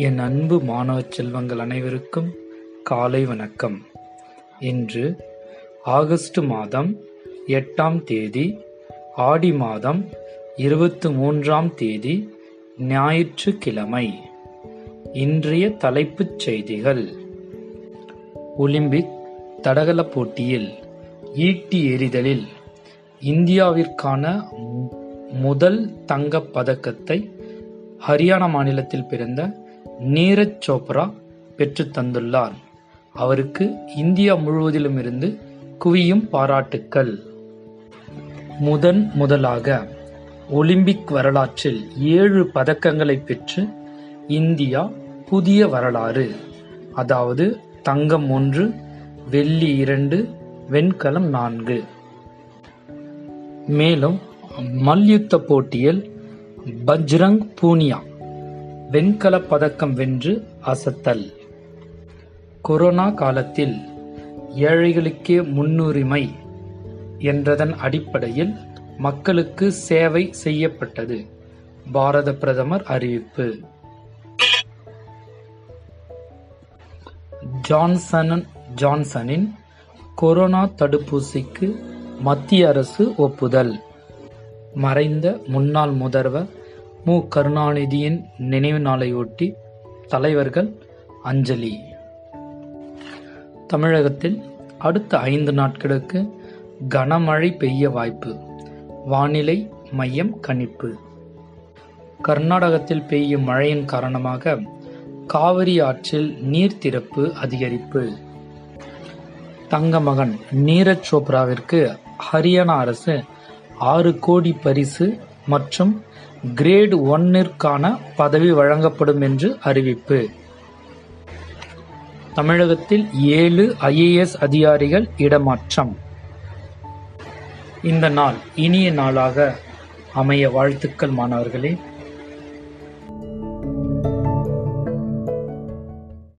என் அன்பு மாணவச் செல்வங்கள் அனைவருக்கும் காலை வணக்கம். இன்று ஆகஸ்ட் மாதம் எட்டாம் தேதி ஆடி மாதம் இருபத்து மூன்றாம் தேதி ஞாயிற்றுக்கிழமை. இன்றைய தலைப்புச் செய்திகள். ஒலிம்பிக் தடகள போட்டியில் ஈட்டி எறிதலில் இந்தியாவிற்கான முதல் தங்கப் பதக்கத்தை ஹரியானா மாநிலத்தில் பிறந்த நீரஜ் சோப்ரா பெற்று தந்துள்ளார். அவருக்கு இந்தியா முழுவதிலும் இருந்து குவியும் பாராட்டுக்கள். முதன் முதலாக ஒலிம்பிக் வரலாற்றில் ஏழு பதக்கங்களை பெற்று இந்தியா புதிய வரலாறு அதாவது தங்கம் ஒன்று வெள்ளி இரண்டு வெண்கலம் நான்கு. மேலும் மல்யுத்த போட்டியில் பஜ்ரங் பூனியா வெண்கலப் பதக்கம் வென்று அசத்தல். கொரோனா காலத்தில் ஏழைகளுக்கே முன்னுரிமை என்றதன் அடிப்படையில் மக்களுக்கு சேவை செய்யப்பட்டது. பாரத பிரதமர் அறிவிப்பு. ஜான்சன் ஜான்சனின் கொரோனா தடுப்பூசிக்கு மத்திய அரசு ஒப்புதல். மறைந்த முன்னாள் முதல்வர் மு. கருணாநிதியின் நினைவு நாளையொட்டி தலைவர்கள் அஞ்சலி. தமிழகத்தில் அடுத்த ஐந்து நாட்களுக்கு கனமழை பெய்ய வாய்ப்பு. வானிலை மையம் கணிப்பு. கர்நாடகத்தில் பெய்யும் மழையின் காரணமாக காவிரி ஆற்றில் நீர் திறப்பு அதிகரிப்பு. தங்கமகன் நீரஜ் சோப்ராவிற்கு ஹரியானா அரசு ஆறு கோடி பரிசு மற்றும் கிரேட் ஒன்னிற்கான பதவி வழங்கப்படும் என்று அறிவிப்பு. தமிழகத்தில் ஏழு ஐஏஎஸ் அதிகாரிகள் இடமாற்றம். இந்த நாள் இனிய நாளாக அமைய வாழ்த்துக்கள் மாணவர்களே.